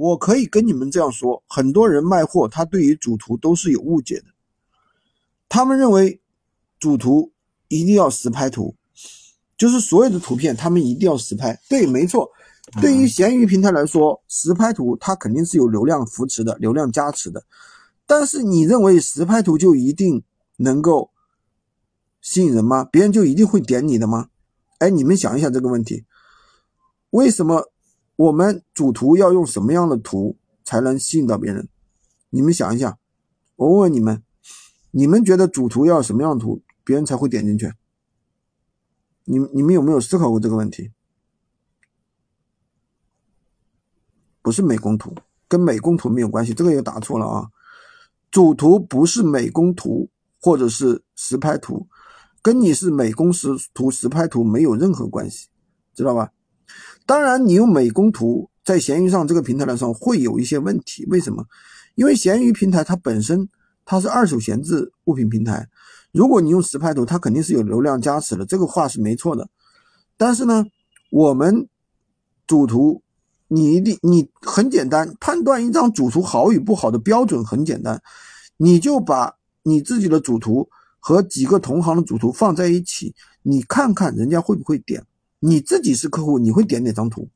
我可以跟你们这样说，很多人卖货，他对于主图都是有误解的，他们认为主图一定要实拍图，就是所有的图片他们一定要实拍。对，没错，对于闲鱼平台来说，实拍图它肯定是有流量扶持的、流量加持的。但是你认为实拍图就一定能够吸引人吗？别人就一定会点你的吗？哎，你们想一想这个问题，为什么我们主图要用什么样的图才能吸引到别人？你们想一想，我问问你们，你们觉得主图要什么样的图，别人才会点进去？你你们有没有思考过这个问题？不是美工图，跟美工图没有关系，这个又答错了啊！主图不是美工图或者是实拍图。跟你是美工实图实拍图没有任何关系，知道吧？当然，你用美工图在闲鱼上这个平台来说会有一些问题。为什么？因为闲鱼平台它本身它是二手闲置物品平台，如果你用实拍图，它肯定是有流量加持的，这个话是没错的。但是呢，我们主图你一定你很简单判断一张主图好与不好的标准很简单，你就把你自己的主图。和几个同行的主图放在一起，你看看人家会不会点？你自己是客户，你会点哪张图，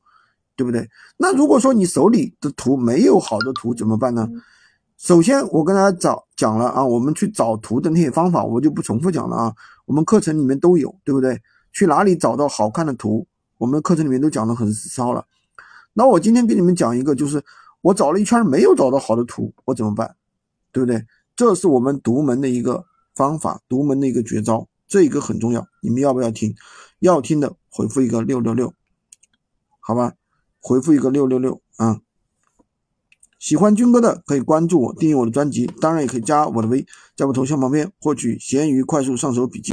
对不对？那如果说你手里的图没有好的图怎么办呢？首先我跟大家找讲了啊，我们去找图的那些方法，我就不重复讲了啊。我们课程里面都有，对不对？去哪里找到好看的图？我们课程里面都讲的很骚了。那我今天给你们讲一个，就是我找了一圈没有找到好的图，我怎么办？对不对？这是我们独门的一个。方法独门的一个绝招，这一个很重要，你们要不要听？要听的回复一个六六六，好吧？回复一个六六六啊！喜欢军哥的可以关注我，订阅我的专辑，当然也可以加我的微，在我头像旁边获取闲鱼快速上手笔记。